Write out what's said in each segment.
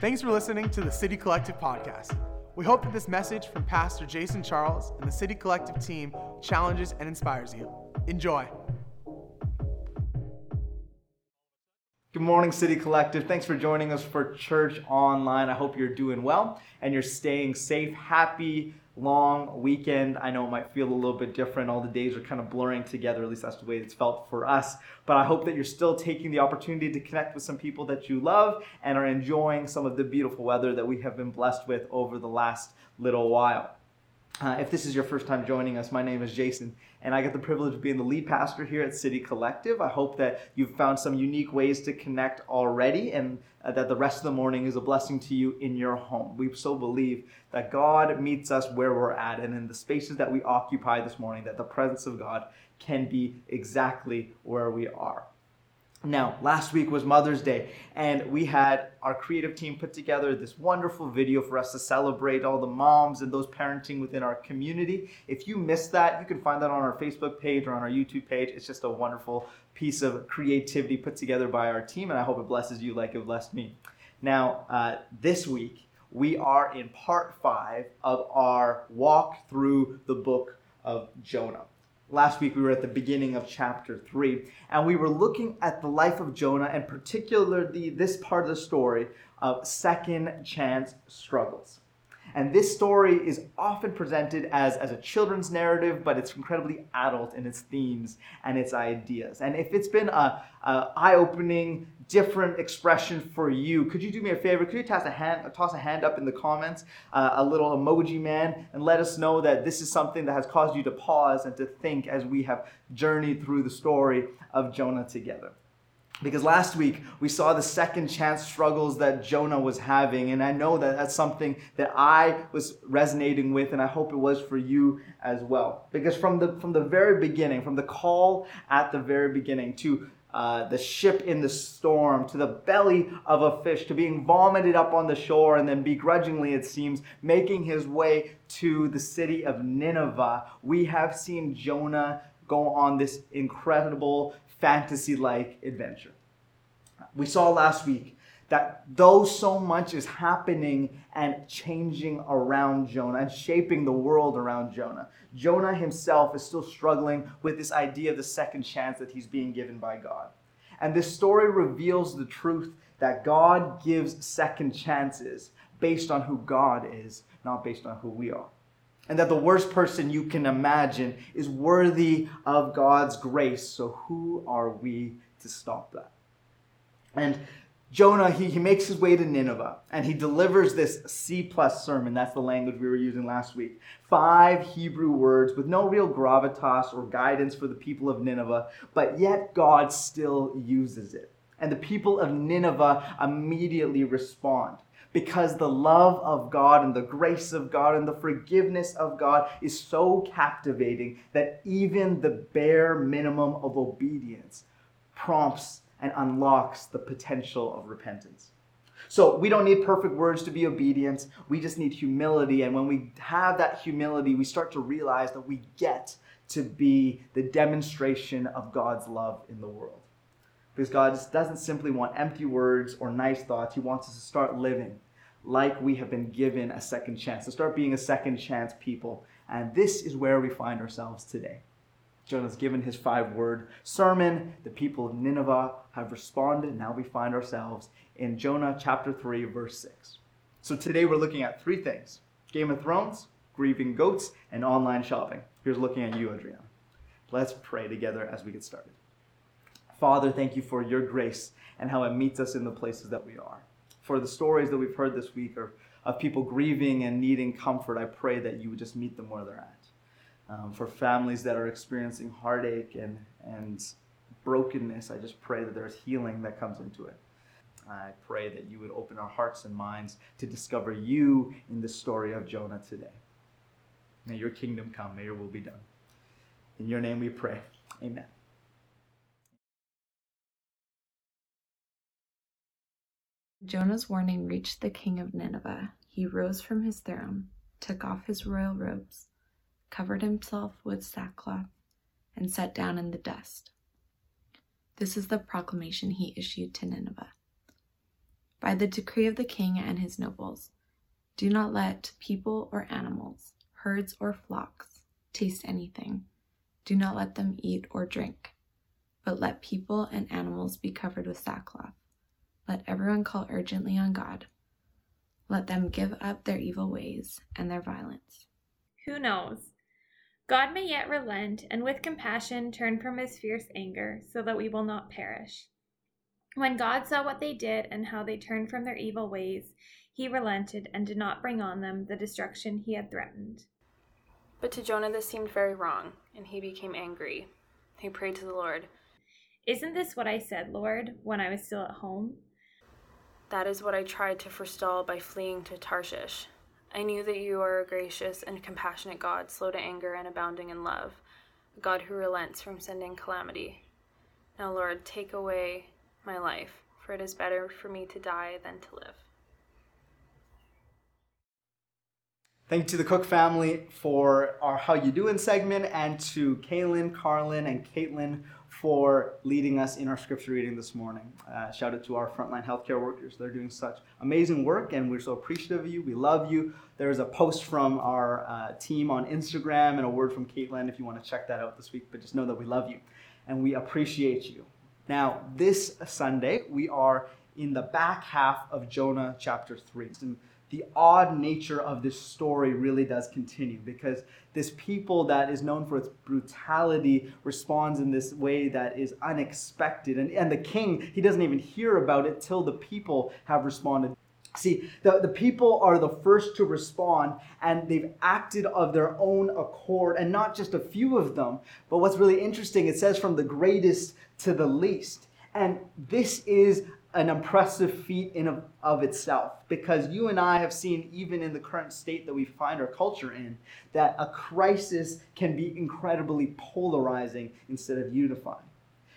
Thanks for listening to the City Collective podcast. We hope that this message from Pastor Jason Charles and the City Collective team challenges and inspires you. Enjoy. Good morning, City Collective. Thanks for joining us for Church Online. I hope you're doing well and you're staying safe. Happy long weekend. I know it might feel a little bit different. All the days are kind of blurring together, at least that's the way it's felt for us. But I hope that you're still taking the opportunity to connect with some people that you love and are enjoying some of the beautiful weather that we have been blessed with over the last little while. Uh, if this is your first time joining us, my name is Jason, and I get the privilege of being the lead pastor here at City Collective. I hope that you've found some unique ways to connect already, and uh, that the rest of the morning is a blessing to you in your home. We so believe that God meets us where we're at, and in the spaces that we occupy this morning, that the presence of God can be exactly where we are. Now, last week was Mother's Day, and we had our creative team put together this wonderful video for us to celebrate all the moms and those parenting within our community. If you missed that, you can find that on our Facebook page or on our YouTube page. It's just a wonderful piece of creativity put together by our team, and I hope it blesses you like it blessed me. Now, uh, this week, we are in part five of our walk through the book of Jonah. Last week we were at the beginning of chapter 3, and we were looking at the life of Jonah and particularly this part of the story of second chance struggles. And this story is often presented as, as a children's narrative, but it's incredibly adult in its themes and its ideas. And if it's been a, a eye-opening, different expression for you, could you do me a favor? Could you toss a hand, toss a hand up in the comments, uh, a little emoji man, and let us know that this is something that has caused you to pause and to think as we have journeyed through the story of Jonah together. Because last week we saw the second chance struggles that Jonah was having, and I know that that's something that I was resonating with, and I hope it was for you as well. Because from the from the very beginning, from the call at the very beginning to uh, the ship in the storm, to the belly of a fish, to being vomited up on the shore, and then begrudgingly, it seems, making his way to the city of Nineveh, we have seen Jonah go on this incredible fantasy like adventure. We saw last week that though so much is happening and changing around Jonah and shaping the world around Jonah, Jonah himself is still struggling with this idea of the second chance that he's being given by God. And this story reveals the truth that God gives second chances based on who God is, not based on who we are and that the worst person you can imagine is worthy of God's grace. So, who are we to stop that? And Jonah, he, he makes his way to Nineveh and he delivers this C plus sermon. That's the language we were using last week. Five Hebrew words with no real gravitas or guidance for the people of Nineveh, but yet God still uses it. And the people of Nineveh immediately respond because the love of God and the grace of God and the forgiveness of God is so captivating that even the bare minimum of obedience prompts and unlocks the potential of repentance. So we don't need perfect words to be obedient. We just need humility. And when we have that humility, we start to realize that we get to be the demonstration of God's love in the world. Because God doesn't simply want empty words or nice thoughts. He wants us to start living like we have been given a second chance, to start being a second chance people. And this is where we find ourselves today. Jonah's given his five word sermon. The people of Nineveh have responded. Now we find ourselves in Jonah chapter 3, verse 6. So today we're looking at three things Game of Thrones, grieving goats, and online shopping. Here's looking at you, Adriana. Let's pray together as we get started. Father, thank you for your grace and how it meets us in the places that we are. For the stories that we've heard this week are of people grieving and needing comfort, I pray that you would just meet them where they're at. Um, for families that are experiencing heartache and, and brokenness, I just pray that there's healing that comes into it. I pray that you would open our hearts and minds to discover you in the story of Jonah today. May your kingdom come, may your will be done. In your name we pray. Amen. Jonah's warning reached the king of Nineveh. He rose from his throne, took off his royal robes, covered himself with sackcloth, and sat down in the dust. This is the proclamation he issued to Nineveh. by the decree of the king and his nobles. Do not let people or animals, herds or flocks, taste anything. Do not let them eat or drink, but let people and animals be covered with sackcloth. Let everyone call urgently on God. Let them give up their evil ways and their violence. Who knows? God may yet relent and with compassion turn from his fierce anger so that we will not perish. When God saw what they did and how they turned from their evil ways, he relented and did not bring on them the destruction he had threatened. But to Jonah this seemed very wrong, and he became angry. He prayed to the Lord, Isn't this what I said, Lord, when I was still at home? That is what I tried to forestall by fleeing to Tarshish. I knew that you are a gracious and compassionate God, slow to anger and abounding in love, a God who relents from sending calamity. Now, Lord, take away my life, for it is better for me to die than to live. Thank you to the Cook family for our How You Doing segment and to Kaylin, Carlin, and Caitlin for leading us in our scripture reading this morning. Uh, shout out to our frontline healthcare workers. They're doing such amazing work and we're so appreciative of you. We love you. There's a post from our uh, team on Instagram and a word from Caitlin if you want to check that out this week. But just know that we love you and we appreciate you. Now, this Sunday, we are in the back half of Jonah chapter 3. And the odd nature of this story really does continue because this people that is known for its brutality responds in this way that is unexpected. And, and the king, he doesn't even hear about it till the people have responded. See, the, the people are the first to respond, and they've acted of their own accord, and not just a few of them. But what's really interesting, it says from the greatest to the least. And this is an impressive feat in of, of, itself because you and I have seen even in the current state that we find our culture in that a crisis can be incredibly polarizing instead of unifying.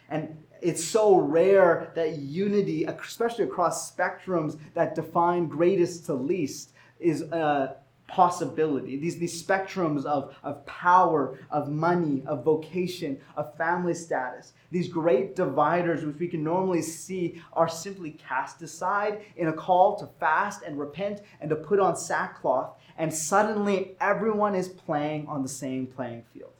And it's so rare that unity, especially across spectrums that define greatest to least, is uh, possibility, these, these spectrums of, of power, of money, of vocation, of family status, these great dividers which we can normally see are simply cast aside in a call to fast and repent and to put on sackcloth, and suddenly everyone is playing on the same playing field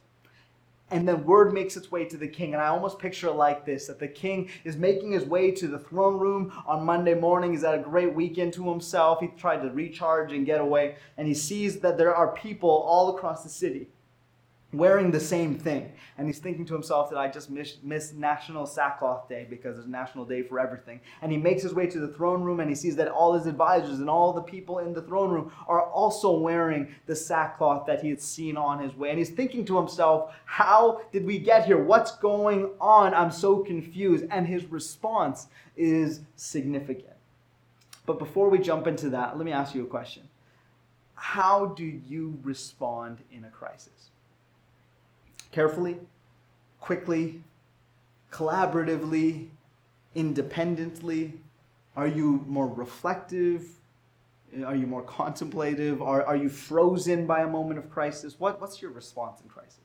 and then word makes its way to the king. And I almost picture it like this that the king is making his way to the throne room on Monday morning. He's had a great weekend to himself. He tried to recharge and get away. And he sees that there are people all across the city wearing the same thing. And he's thinking to himself that I just missed, missed, National Sackcloth Day because there's National Day for everything. And he makes his way to the throne room and he sees that all his advisors and all the people in the throne room are also wearing the sackcloth that he had seen on his way. And he's thinking to himself, How did we get here? What's going on? I'm so confused. And his response is significant. But before we jump into that, let me ask you a question. How do you respond in a crisis? Carefully, quickly, collaboratively, independently? Are you more reflective? Are you more contemplative? Are, are you frozen by a moment of crisis? What, what's your response in crisis?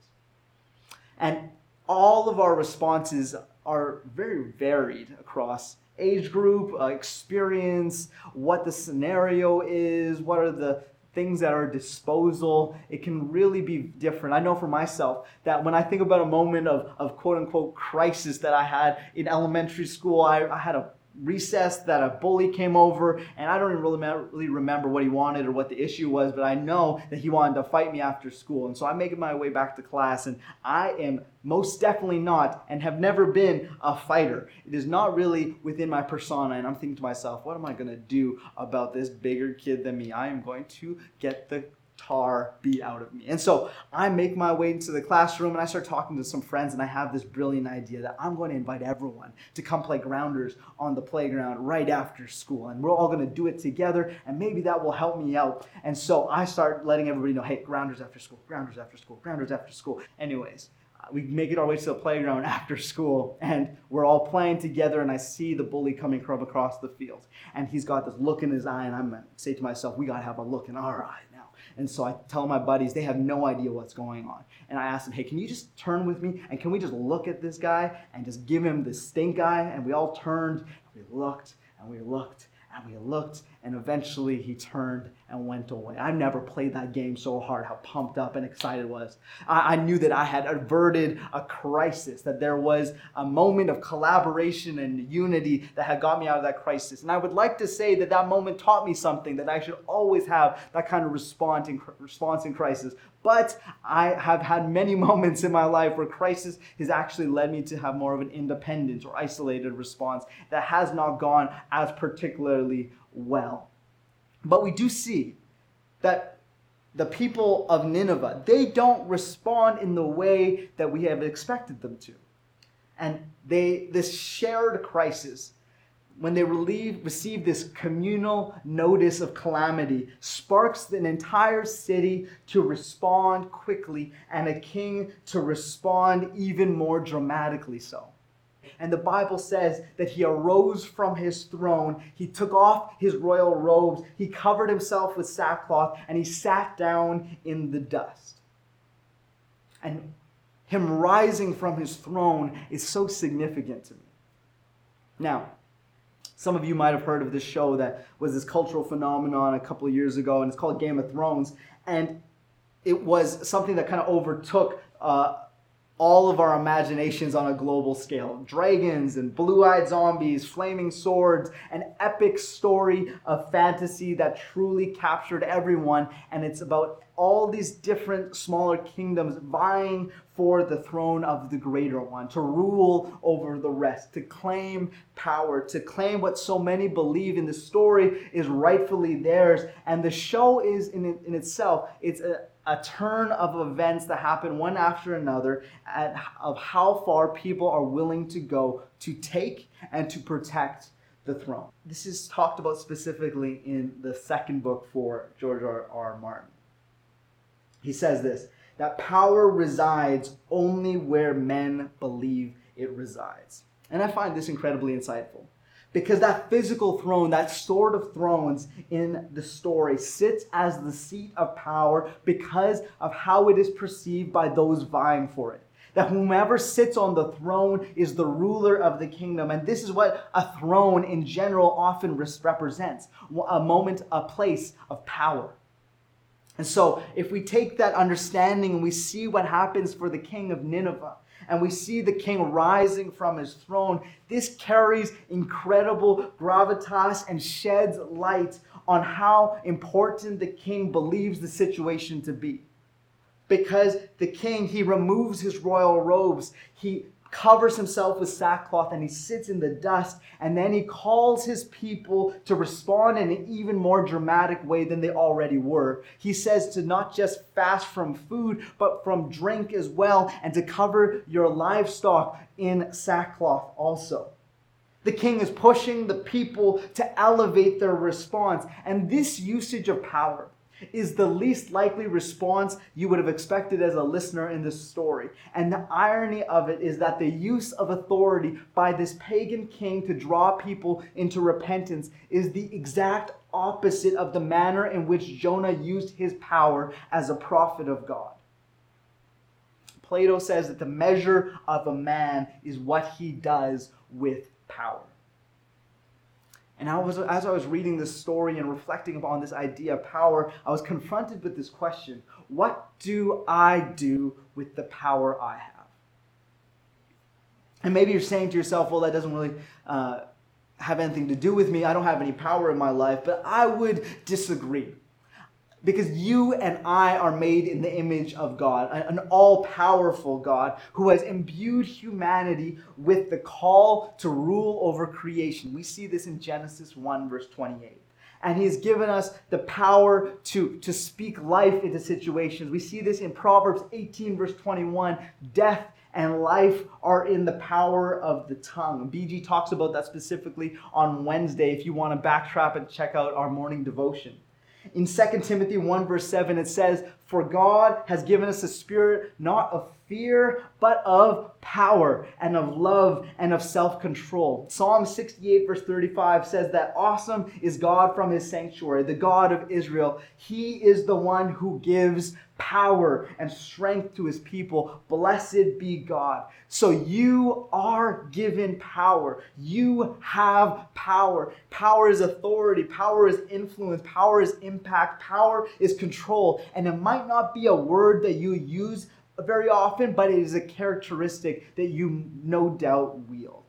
And all of our responses are very varied across age group, uh, experience, what the scenario is, what are the things at our disposal. It can really be different. I know for myself that when I think about a moment of, of quote unquote crisis that I had in elementary school, I, I had a recess that a bully came over and i don't even really, really remember what he wanted or what the issue was but i know that he wanted to fight me after school and so i'm making my way back to class and i am most definitely not and have never been a fighter. It is not really within my persona and i'm thinking to myself what am i going to do about this bigger kid than me? I am going to get the tar beat out of me. And so I make my way into the classroom and I start talking to some friends and I have this brilliant idea that I'm going to invite everyone to come play grounders on the playground right after school. And we're all going to do it together and maybe that will help me out. And so I start letting everybody know, hey, grounders after school, grounders after school, grounders after school. Anyways, uh, we make it our way to the playground after school and we're all playing together and i see the bully coming from across the field and he's got this look in his eye and i'm say to myself we got to have a look in our eye and so I tell my buddies, they have no idea what's going on. And I ask them, hey, can you just turn with me? And can we just look at this guy and just give him the stink eye? And we all turned, and we looked, and we looked, and we looked, and eventually he turned and went away. I've never played that game so hard, how pumped up and excited I was. I, I knew that I had averted a crisis, that there was a moment of collaboration and unity that had got me out of that crisis. And I would like to say that that moment taught me something, that I should always have that kind of response in, response in crisis. But I have had many moments in my life where crisis has actually led me to have more of an independent or isolated response that has not gone as particularly well. But we do see that the people of Nineveh, they don't respond in the way that we have expected them to. And they this shared crisis when they receive this communal notice of calamity, sparks an entire city to respond quickly and a king to respond even more dramatically so. And the Bible says that he arose from his throne, he took off his royal robes, he covered himself with sackcloth, and he sat down in the dust. And him rising from his throne is so significant to me. Now, some of you might have heard of this show that was this cultural phenomenon a couple of years ago, and it's called Game of Thrones. And it was something that kind of overtook uh, all of our imaginations on a global scale. Dragons and blue eyed zombies, flaming swords, an epic story of fantasy that truly captured everyone. And it's about all these different smaller kingdoms vying for the throne of the greater one, to rule over the rest, to claim power, to claim what so many believe in the story is rightfully theirs. And the show is in, in itself, it's a a turn of events that happen one after another of how far people are willing to go to take and to protect the throne. This is talked about specifically in the second book for George R. R. Martin. He says this that power resides only where men believe it resides. And I find this incredibly insightful. Because that physical throne, that sword of thrones in the story, sits as the seat of power because of how it is perceived by those vying for it. That whomever sits on the throne is the ruler of the kingdom. And this is what a throne in general often represents a moment, a place of power. And so, if we take that understanding and we see what happens for the king of Nineveh, and we see the king rising from his throne. This carries incredible gravitas and sheds light on how important the king believes the situation to be. Because the king, he removes his royal robes, he covers himself with sackcloth and he sits in the dust and then he calls his people to respond in an even more dramatic way than they already were. He says to not just fast from food but from drink as well and to cover your livestock in sackcloth also. The king is pushing the people to elevate their response and this usage of power is the least likely response you would have expected as a listener in this story. And the irony of it is that the use of authority by this pagan king to draw people into repentance is the exact opposite of the manner in which Jonah used his power as a prophet of God. Plato says that the measure of a man is what he does with power. And I was, as I was reading this story and reflecting upon this idea of power, I was confronted with this question What do I do with the power I have? And maybe you're saying to yourself, Well, that doesn't really uh, have anything to do with me. I don't have any power in my life. But I would disagree. Because you and I are made in the image of God, an all powerful God who has imbued humanity with the call to rule over creation. We see this in Genesis 1, verse 28 and he's given us the power to, to speak life into situations. We see this in Proverbs 18, verse 21. Death and life are in the power of the tongue. BG talks about that specifically on Wednesday if you want to backtrack and check out our morning devotion. In 2 Timothy 1, verse 7, it says, For God has given us a spirit not of fear, but of power and of love and of self control. Psalm 68, verse 35 says that awesome is God from his sanctuary, the God of Israel. He is the one who gives power and strength to his people. Blessed be God. So you are given power. You have power. Power is authority. Power is influence. Power is impact. Power is control. And it might not be a word that you use very often, but it is a characteristic that you no doubt wield.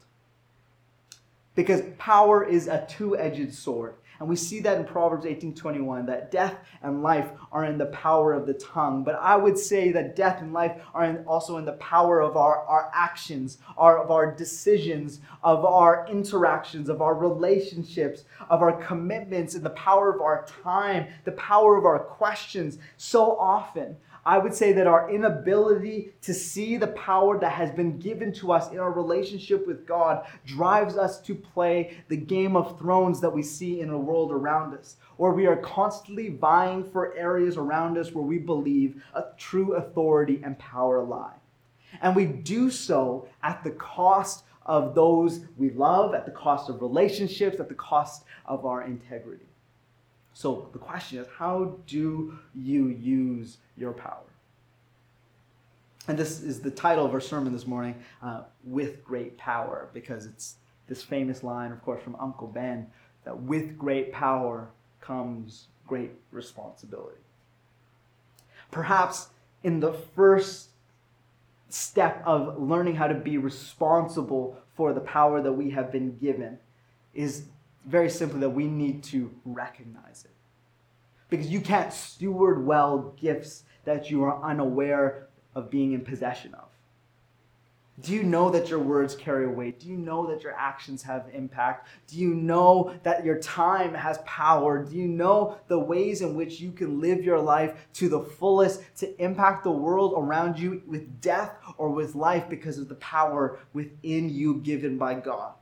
Because power is a two edged sword. And we see that in Proverbs 18:21 that death and life are in the power of the tongue. But I would say that death and life are in, also in the power of our, our actions, our, of our decisions, of our interactions, of our relationships, of our commitments, and the power of our time, the power of our questions. So often, I would say that our inability to see the power that has been given to us in our relationship with God drives us to play the game of thrones that we see in the world around us, or we are constantly vying for areas around us where we believe a true authority and power lie. And we do so at the cost of those we love, at the cost of relationships, at the cost of our integrity. So the question is how do you use your power? And this is the title of our sermon this morning, uh, With Great Power, because it's this famous line, of course, from Uncle Ben that with great power comes great responsibility. Perhaps in the first step of learning how to be responsible for the power that we have been given is very simply that we need to recognize it. Because you can't steward well gifts that you are unaware of being in possession of. Do you know that your words carry weight? Do you know that your actions have impact? Do you know that your time has power? Do you know the ways in which you can live your life to the fullest to impact the world around you with death or with life because of the power within you given by God?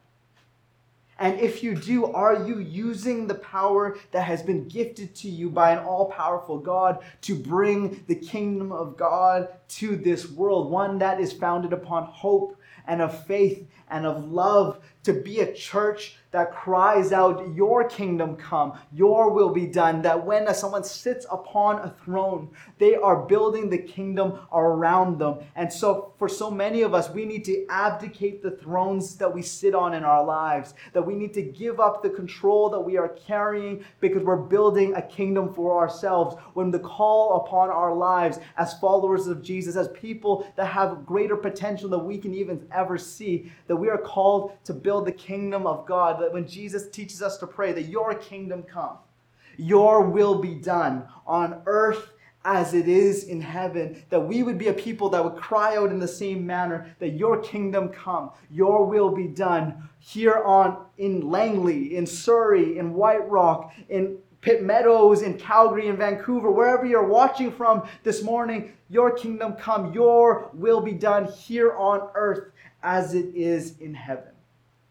And if you do, are you using the power that has been gifted to you by an all powerful God to bring the kingdom of God to this world? One that is founded upon hope and of faith and of love to be a church that cries out, Your kingdom come, Your will be done. That when someone sits upon a throne, they are building the kingdom around them. And so, for so many of us, we need to abdicate the thrones that we sit on in our lives, that we need to give up the control that we are carrying because we're building a kingdom for ourselves. When the call upon our lives as followers of Jesus, as people that have greater potential than we can even ever see, that we are called to build the kingdom of God that when Jesus teaches us to pray, that your kingdom come, your will be done on earth as it is in heaven, that we would be a people that would cry out in the same manner that your kingdom come, your will be done here on in Langley, in Surrey, in White Rock, in Pitt Meadows, in Calgary, in Vancouver, wherever you're watching from this morning, your kingdom come, your will be done here on earth as it is in heaven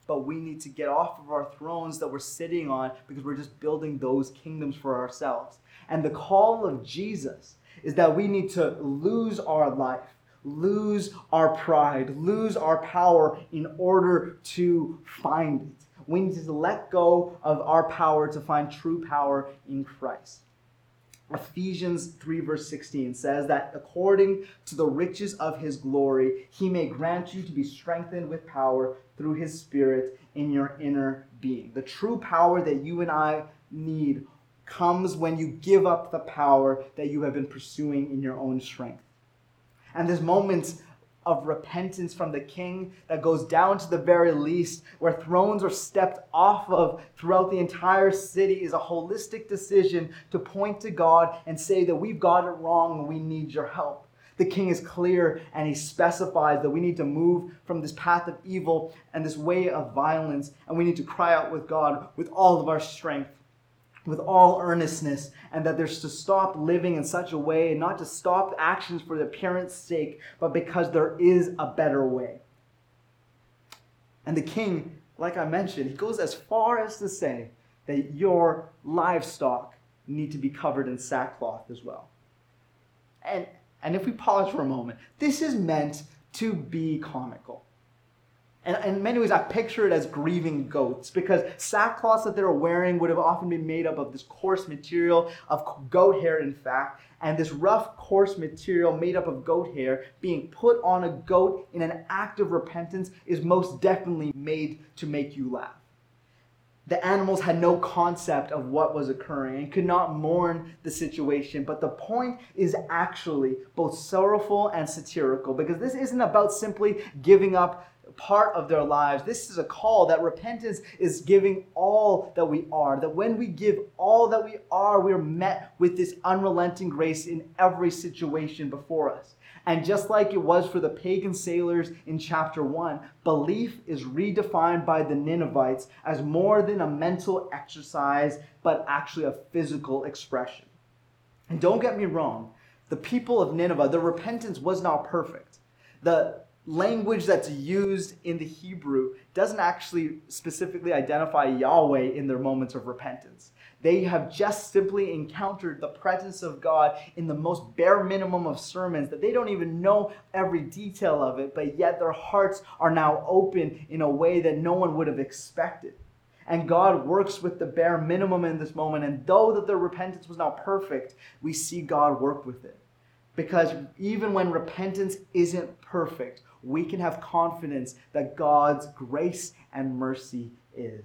but we need to get off of our thrones that we're sitting on because we're just building those kingdoms for ourselves. And the call of Jesus is that we need to lose our life, lose our pride, lose our power in order to find it. We need to let go of our power to find true power in Christ. Ephesians 3, verse 16 says that according to the riches of his glory, he may grant you to be strengthened with power through his Spirit in your inner being. The true power that you and I need comes when you give up the power that you have been pursuing in your own strength. And there's moments of repentance from the king that goes down to the very least, where thrones are stepped off of throughout the entire city, is a holistic decision to point to God and say that we've got it wrong and we need your help. The king is clear and he specifies that we need to move from this path of evil and this way of violence, and we need to cry out with God with all of our strength with all earnestness, and that there's to stop living in such a way, and not to stop actions for the appearance sake, but because there is a better way. And the king, like I mentioned, he goes as far as to say that your livestock need to be covered in sackcloth as well. And And if we pause for a moment, this is meant to be comical. And in many ways, I picture it as grieving goats because sackcloths that they were wearing would have often been made up of this coarse material of goat hair, in fact. And this rough, coarse material made up of goat hair being put on a goat in an act of repentance is most definitely made to make you laugh. The animals had no concept of what was occurring and could not mourn the situation. But the point is actually both sorrowful and satirical because this isn't about simply giving up part of their lives. This is a call that repentance is giving all that we are. That when we give all that we are, we're met with this unrelenting grace in every situation before us. And just like it was for the pagan sailors in chapter 1, belief is redefined by the Ninevites as more than a mental exercise, but actually a physical expression. And don't get me wrong, the people of Nineveh, their repentance was not perfect. The language that's used in the Hebrew doesn't actually specifically identify Yahweh in their moments of repentance. They have just simply encountered the presence of God in the most bare minimum of sermons that they don't even know every detail of it, but yet their hearts are now open in a way that no one would have expected. And God works with the bare minimum in this moment. And though that their repentance was not perfect, we see God work with it. Because even when repentance isn't perfect, we can have confidence that God's grace and mercy is.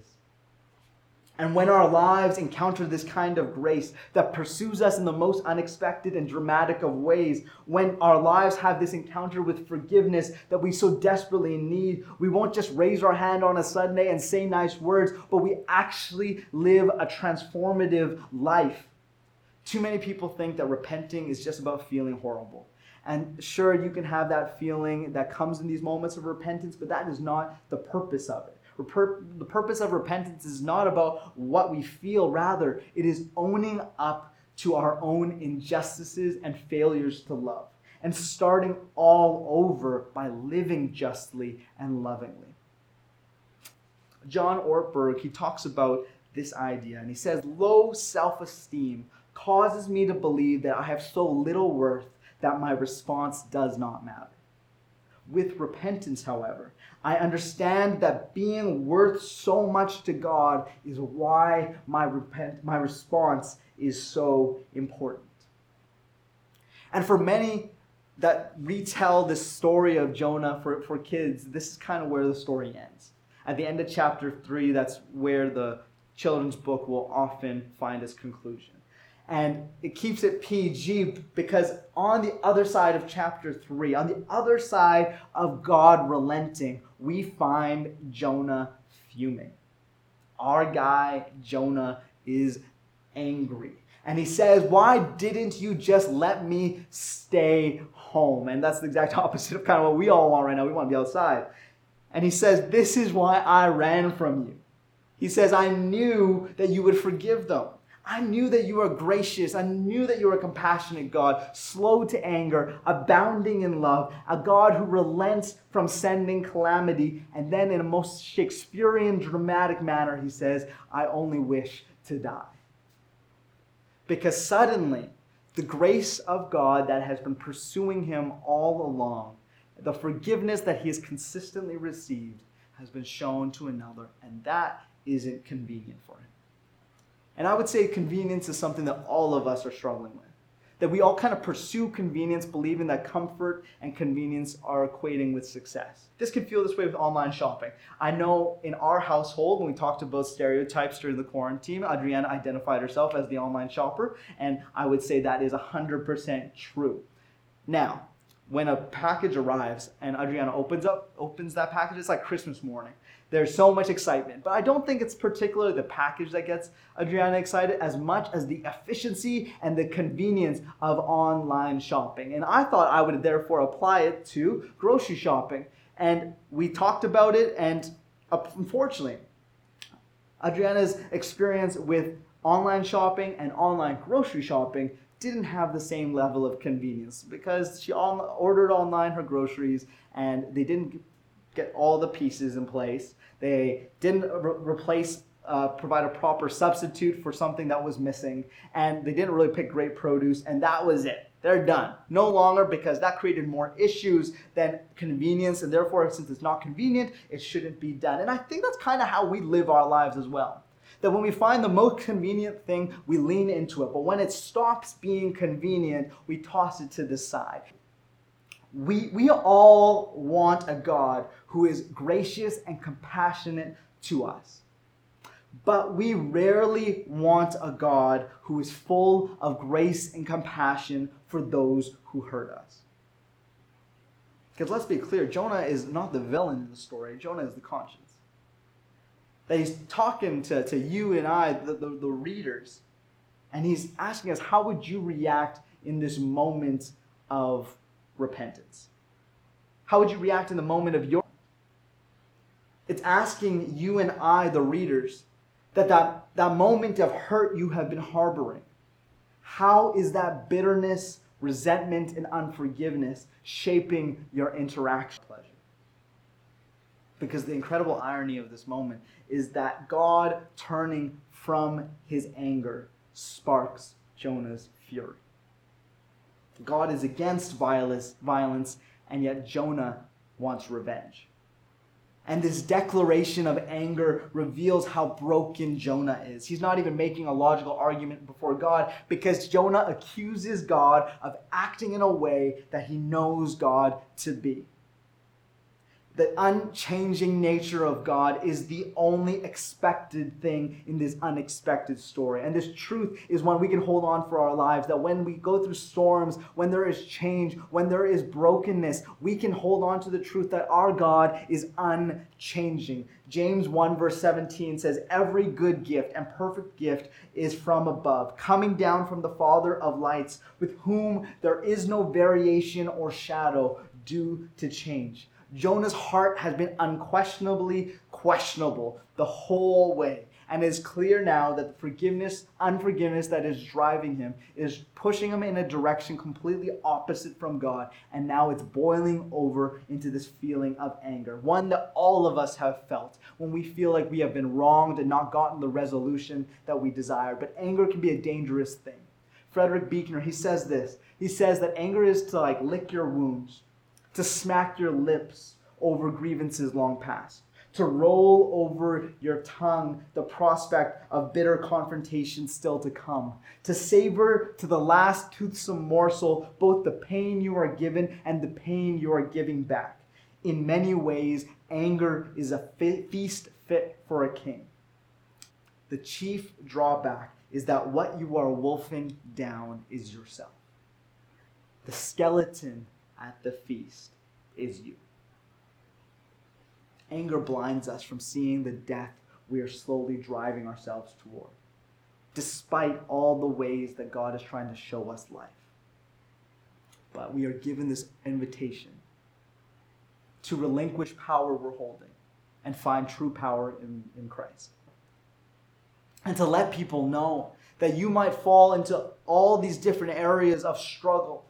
And when our lives encounter this kind of grace that pursues us in the most unexpected and dramatic of ways, when our lives have this encounter with forgiveness that we so desperately need, we won't just raise our hand on a Sunday and say nice words, but we actually live a transformative life. Too many people think that repenting is just about feeling horrible. And sure, you can have that feeling that comes in these moments of repentance, but that is not the purpose of it. The purpose of repentance is not about what we feel, rather, it is owning up to our own injustices and failures to love and starting all over by living justly and lovingly. John Ortberg, he talks about this idea and he says, Low self esteem causes me to believe that I have so little worth that my response does not matter. With repentance, however, I understand that being worth so much to God is why my, repent, my response is so important. And for many that retell this story of Jonah for, for kids, this is kind of where the story ends. At the end of chapter 3, that's where the children's book will often find its conclusion and it keeps it PG because on the other side of chapter 3, on the other side of God relenting, we find Jonah fuming. Our guy, Jonah, is angry. And he says, Why didn't you just let me stay home? And that's the exact opposite of kind of what we all want right now. We want to be outside. And he says, This is why I ran from you. He says, I knew that you would forgive them. I knew that you are gracious. I knew that you are a compassionate God, slow to anger, abounding in love, a God who relents from sending calamity. And then, in a most Shakespearean, dramatic manner, he says, I only wish to die. Because suddenly, the grace of God that has been pursuing him all along, the forgiveness that he has consistently received, has been shown to another. And that isn't convenient for him. And I would say convenience is something that all of us are struggling with. That we all kind of pursue convenience, believing that comfort and convenience are equating with success. This can feel this way with online shopping. I know in our household, when we talked about stereotypes during the quarantine, Adriana identified herself as the online shopper, and I would say that is 100% true. Now, when a package arrives and Adriana opens up opens that package, it's like Christmas morning. There's so much excitement. But I don't think it's particularly the package that gets Adriana excited as much as the efficiency and the convenience of online shopping. And I thought I would therefore apply it to grocery shopping. And we talked about it, and uh, unfortunately, Adriana's experience with online shopping and online grocery shopping didn't have the same level of convenience because she ordered online her groceries and they didn't get all the pieces in place. They didn't re- replace, uh, provide a proper substitute for something that was missing, and they didn't really pick great produce, and that was it. They're done. No longer because that created more issues than convenience, and therefore, since it's not convenient, it shouldn't be done. And I think that's kind of how we live our lives as well. That when we find the most convenient thing, we lean into it. But when it stops being convenient, we toss it to the side. We, we all want a God who is gracious and compassionate to us. But we rarely want a God who is full of grace and compassion for those who hurt us. Because let's be clear, Jonah is not the villain in the story, Jonah is the conscience. That he's talking to, to you and I, the, the, the readers, and he's asking us, how would you react in this moment of repentance? How would you react in the moment of your? It's asking you and I, the readers, that, that that moment of hurt you have been harboring, how is that bitterness, resentment, and unforgiveness shaping your interaction? Pleasure. Because the incredible irony of this moment is that God turning from his anger sparks Jonah's fury. God is against violence, violence and yet Jonah wants revenge. And this declaration of anger reveals how broken Jonah is. He's not even making a logical argument before God because Jonah accuses God of acting in a way that he knows God to be the unchanging nature of God is the only expected thing in this unexpected story. And this truth is one we can hold on for our lives that when we go through storms, when there is change, when there is brokenness, we can hold on to the truth that our God is unchanging. James 1, verse 17 says, Every good gift and perfect gift is from above, coming down from the Father of lights, with whom there is no variation or shadow due to change. Jonah's heart has been unquestionably questionable the whole way. And it's clear now that the forgiveness, unforgiveness that is driving him is pushing him in a direction completely opposite from God. And now it's boiling over into this feeling of anger, one that all of us have felt when we feel like we have been wronged and not gotten the resolution that we desire. But anger can be a dangerous thing. Frederick Buechner, he says this. He says that anger is to like lick your wounds to smack your lips over grievances long past, to roll over your tongue the prospect of bitter confrontation still to come, to savor to the last toothsome morsel both the pain you are given and the pain you are giving back. In many ways, anger is a feast fit for a king. The chief drawback is that what you are wolfing down is yourself. The skeleton at the feast is you. Anger blinds us from seeing the death we are slowly driving ourselves toward, despite all the ways that God is trying to show us life. But we are given this invitation to relinquish power we're holding and find true power in, in Christ. And to let people know that you might fall into all these different areas of struggle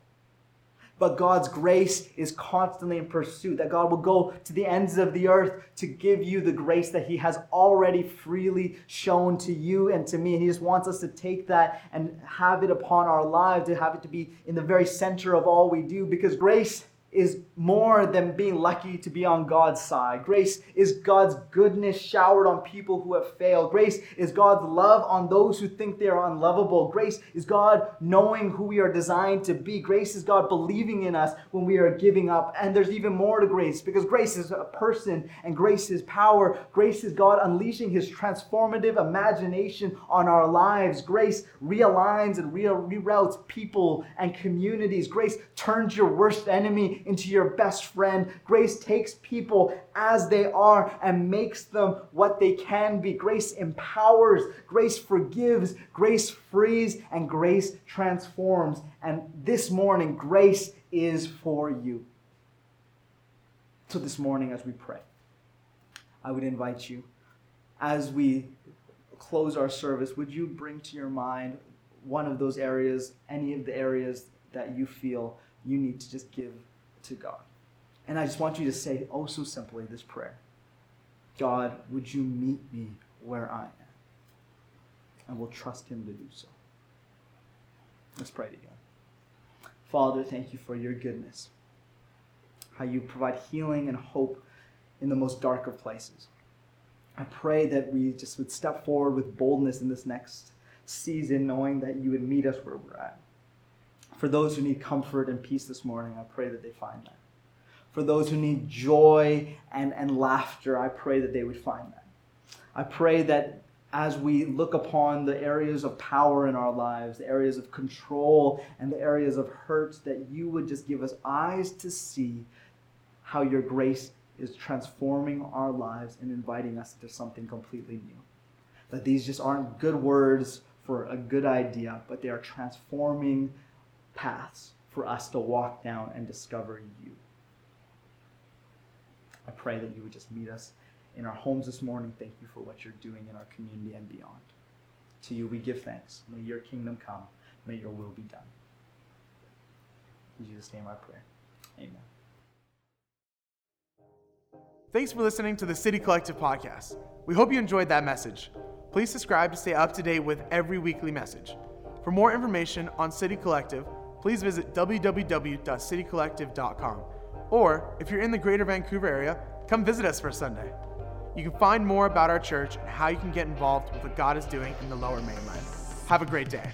but God's grace is constantly in pursuit, that God will go to the ends of the earth to give you the grace that He has already freely shown to you and to me. And He just wants us to take that and have it upon our lives, to have it to be in the very center of all we do, because grace is more than being lucky to be on God's side. Grace is God's goodness showered on people who have failed. Grace is God's love on those who think they are unlovable. Grace is God knowing who we are designed to be. Grace is God believing in us when we are giving up. And there's even more to grace because grace is a person and grace is power. Grace is God unleashing his transformative imagination on our lives. Grace realigns and reroutes people and communities. Grace turns your worst enemy into your best friend. Grace takes people as they are and makes them what they can be. Grace empowers, grace forgives, grace frees, and grace transforms. And this morning, grace is for you. So, this morning, as we pray, I would invite you, as we close our service, would you bring to your mind one of those areas, any of the areas that you feel you need to just give to God. And I just want you to say, oh, so simply, this prayer God, would you meet me where I am? And we'll trust Him to do so. Let's pray together. Father, thank you for your goodness, how you provide healing and hope in the most dark of places. I pray that we just would step forward with boldness in this next season, knowing that you would meet us where we're at. For those who need comfort and peace this morning, I pray that they find that. For those who need joy and, and laughter, I pray that they would find that. I pray that as we look upon the areas of power in our lives, the areas of control, and the areas of hurt, that you would just give us eyes to see how your grace is transforming our lives and inviting us into something completely new. That these just aren't good words for a good idea, but they are transforming paths for us to walk down and discover you. I pray that you would just meet us in our homes this morning. Thank you for what you're doing in our community and beyond. To you we give thanks. May your kingdom come. May your will be done. In Jesus' name I pray. Amen. Thanks for listening to the City Collective podcast. We hope you enjoyed that message. Please subscribe to stay up to date with every weekly message. For more information on City Collective, please visit www.citycollective.com. Or if you're in the greater Vancouver area, come visit us for Sunday. You can find more about our church and how you can get involved with what God is doing in the lower mainland. Have a great day.